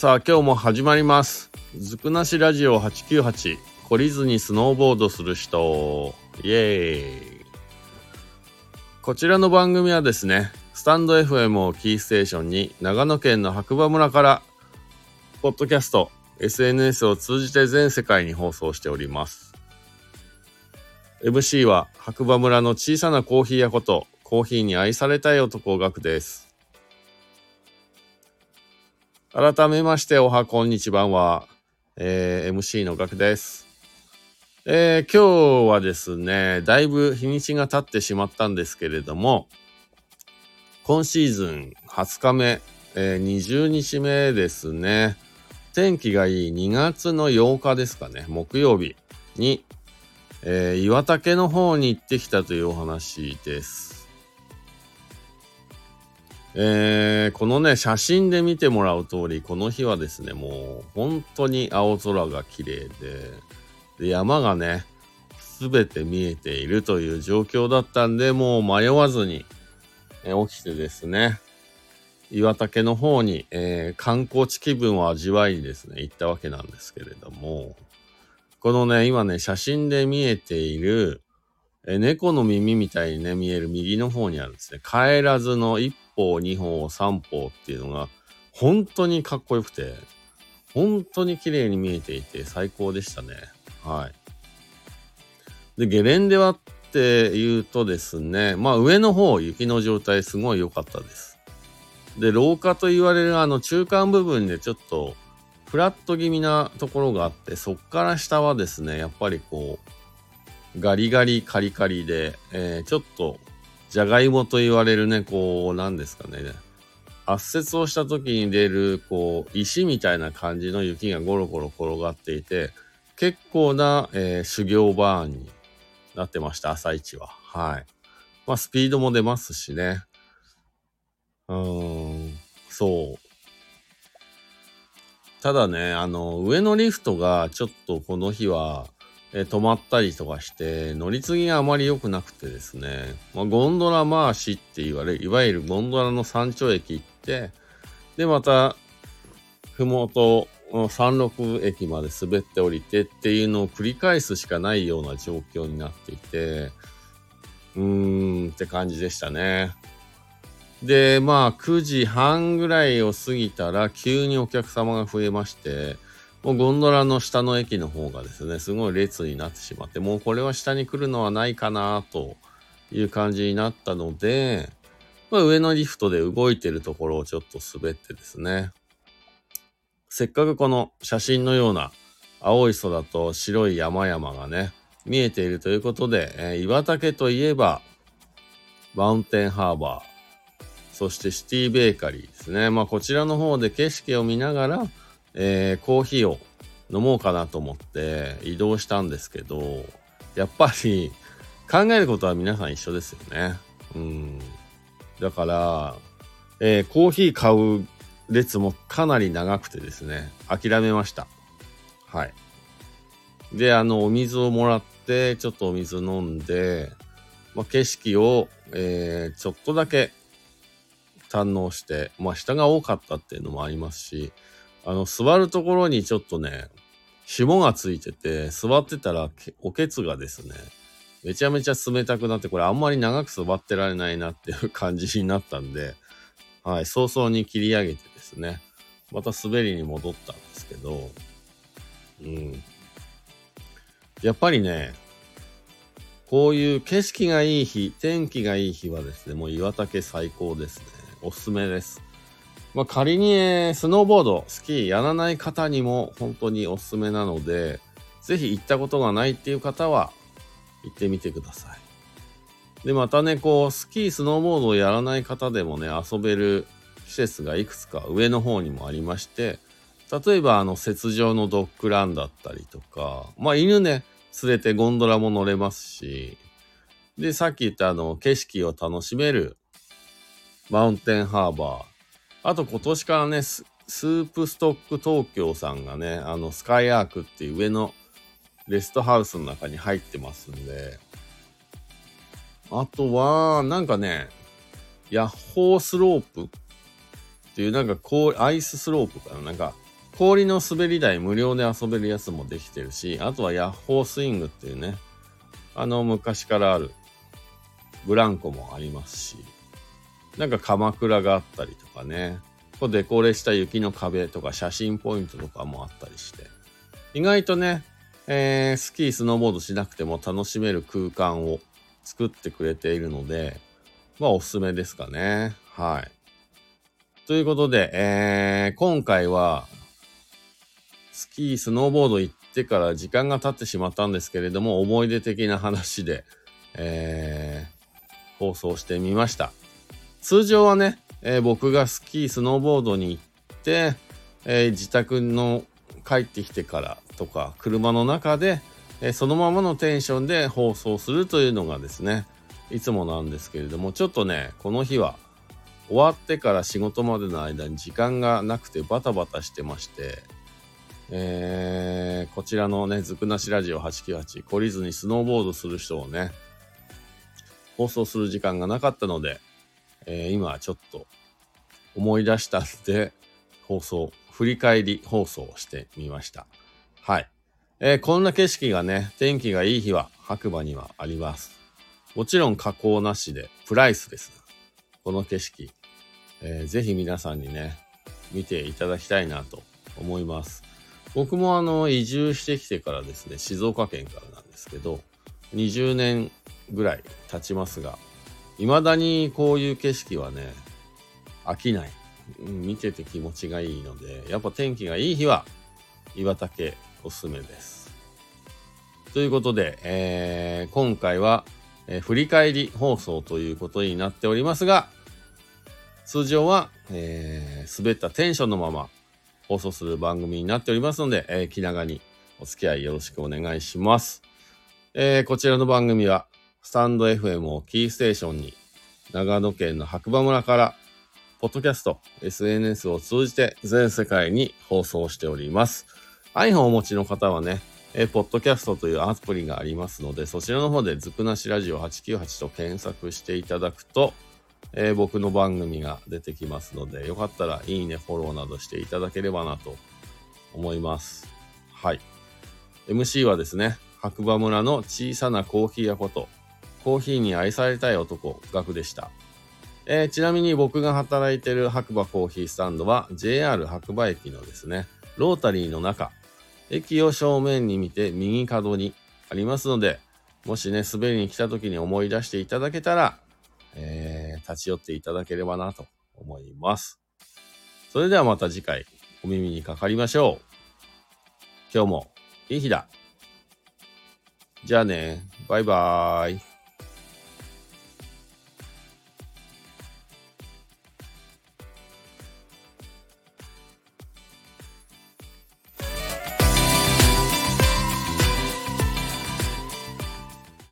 さあ今日も始まります。ずくなしラジオ898懲りずにスノーボードする人。イエーイ。こちらの番組はですねスタンド FM をキーステーションに長野県の白馬村からポッドキャスト SNS を通じて全世界に放送しております。MC は白馬村の小さなコーヒー屋ことコーヒーに愛されたい男ガクです。改めまして、おはこんにちばんは、えー MC のガクです。えー今日はですね、だいぶ日にちが経ってしまったんですけれども、今シーズン20日目、えー20日目ですね、天気がいい2月の8日ですかね、木曜日に、えー岩竹の方に行ってきたというお話です。えーこのね、写真で見てもらう通り、この日はですね、もう本当に青空が綺麗で、で山がね、すべて見えているという状況だったんで、もう迷わずに、え起きてですね、岩竹の方に、えー観光地気分を味わいにですね、行ったわけなんですけれども、このね、今ね、写真で見えている、え猫の耳みたいにね、見える右の方にあるんですね。帰らずの一歩、二歩、三歩っていうのが、本当にかっこよくて、本当に綺麗に見えていて最高でしたね。はい。で、ゲレンデはって言うとですね、まあ上の方、雪の状態すごい良かったです。で、廊下と言われるあの中間部分でちょっと、フラット気味なところがあって、そっから下はですね、やっぱりこう、ガリガリカリカリで、えーちょっと、じゃがいもと言われるね、こう、なんですかね、圧雪をした時に出る、こう、石みたいな感じの雪がゴロゴロ転がっていて、結構な、えー修行バーンになってました、朝一は。はい。まあ、スピードも出ますしね。うーん、そう。ただね、あの、上のリフトがちょっとこの日は、え止まったりとかして、乗り継ぎがあまり良くなくてですね、まあ、ゴンドラ回しって言われる、いわゆるゴンドラの山頂駅行って、で、また、ふもと、山麓駅まで滑って降りてっていうのを繰り返すしかないような状況になっていて、うーんって感じでしたね。で、まあ、9時半ぐらいを過ぎたら、急にお客様が増えまして、もうゴンドラの下の駅の方がですね、すごい列になってしまって、もうこれは下に来るのはないかなという感じになったので、まあ、上のリフトで動いてるところをちょっと滑ってですね、せっかくこの写真のような青い空と白い山々がね、見えているということで、えー岩竹といえば、マウンテンハーバー、そしてシティベーカリーですね。まあこちらの方で景色を見ながら、えーコーヒーを飲もうかなと思って移動したんですけど、やっぱり考えることは皆さん一緒ですよね。うん。だから、えーコーヒー買う列もかなり長くてですね、諦めました。はい。で、あの、お水をもらって、ちょっとお水飲んで、ま、景色を、えーちょっとだけ堪能して、まあ、人が多かったっていうのもありますし、あの、座るところにちょっとね、霜がついてて、座ってたらおけつがですね、めちゃめちゃ冷たくなって、これあんまり長く座ってられないなっていう感じになったんで、はい、早々に切り上げてですね、また滑りに戻ったんですけど、うん。やっぱりね、こういう景色がいい日、天気がいい日はですね、もう岩竹最高ですね。おすすめです。まあ、仮に、えースノーボード、スキーやらない方にも本当におすすめなので、ぜひ行ったことがないっていう方は行ってみてください。で、またね、こう、スキー、スノーボードをやらない方でもね、遊べる施設がいくつか上の方にもありまして、例えば、あの、雪上のドッグランだったりとか、まあ、犬ね、連れてゴンドラも乗れますし、で、さっき言ったあの、景色を楽しめるマウンテンハーバー。あと今年からね、ススープストック東京さんがね、あの、スカイアークっていう上のレストハウスの中に入ってますんで、あとは、なんかね、ヤッホースロープっていうなんかこう、アイススロープかな。なんか、氷の滑り台無料で遊べるやつもできてるし、あとはヤッホースイングっていうね、あの昔からあるブランコもありますし、なんか鎌倉があったりとかね、こうデコレした雪の壁とか写真ポイントとかもあったりして、意外とね、えー、スキー、スノーボードしなくても楽しめる空間を作ってくれているので、まあおすすめですかね。はい。ということで、えー、今回は、スキー、スノーボード行ってから時間が経ってしまったんですけれども、思い出的な話で、えー、放送してみました。通常はね、えー、僕がスキー、スノーボードに行って、えー、自宅の帰ってきてからとか、車の中で、えそのままのテンションで放送するというのがですね、いつもなんですけれども、ちょっとね、この日は終わってから仕事までの間に時間がなくてバタバタしてまして、えー、こちらのね、ずくなしラジオ898、懲りずにスノーボードする人をね、放送する時間がなかったので、えー、今ちょっと思い出したんで、放送、振り返り放送をしてみました。はい。えー、こんな景色がね、天気がいい日は白馬にはあります。もちろん加工なしで、プライスです。この景色、えー、ぜひ皆さんにね、見ていただきたいなと思います。僕もあの、移住してきてからですね、静岡県からなんですけど、20年ぐらい経ちますが、未だにこういう景色はね、飽きない。見てて気持ちがいいので、やっぱ天気がいい日は、岩竹おすすめです。ということで、えー、今回は、えー、振り返り放送ということになっておりますが、通常は、えー、滑ったテンションのまま放送する番組になっておりますので、えー、気長にお付き合いよろしくお願いします。えー、こちらの番組は、スタンド FM をキーステーションに、長野県の白馬村から、ポッドキャスト、SNS を通じて全世界に放送しております。iPhone をお持ちの方はね、え、ポッドキャストというアプリがありますので、そちらの方でずくなしラジオ898と検索していただくと、えー、僕の番組が出てきますので、よかったらいいね、フォローなどしていただければなと思います。はい。MC はですね、白馬村の小さなコーヒー屋こと、コーヒーに愛されたい男、ガクでした。えー、ちなみに僕が働いてる白馬コーヒースタンドは JR 白馬駅のですね、ロータリーの中、駅を正面に見て右角にありますので、もしね、滑りに来た時に思い出していただけたら、えー、立ち寄っていただければなと思います。それではまた次回お耳にかかりましょう。今日もいい日だ。じゃあね、バイバーイ。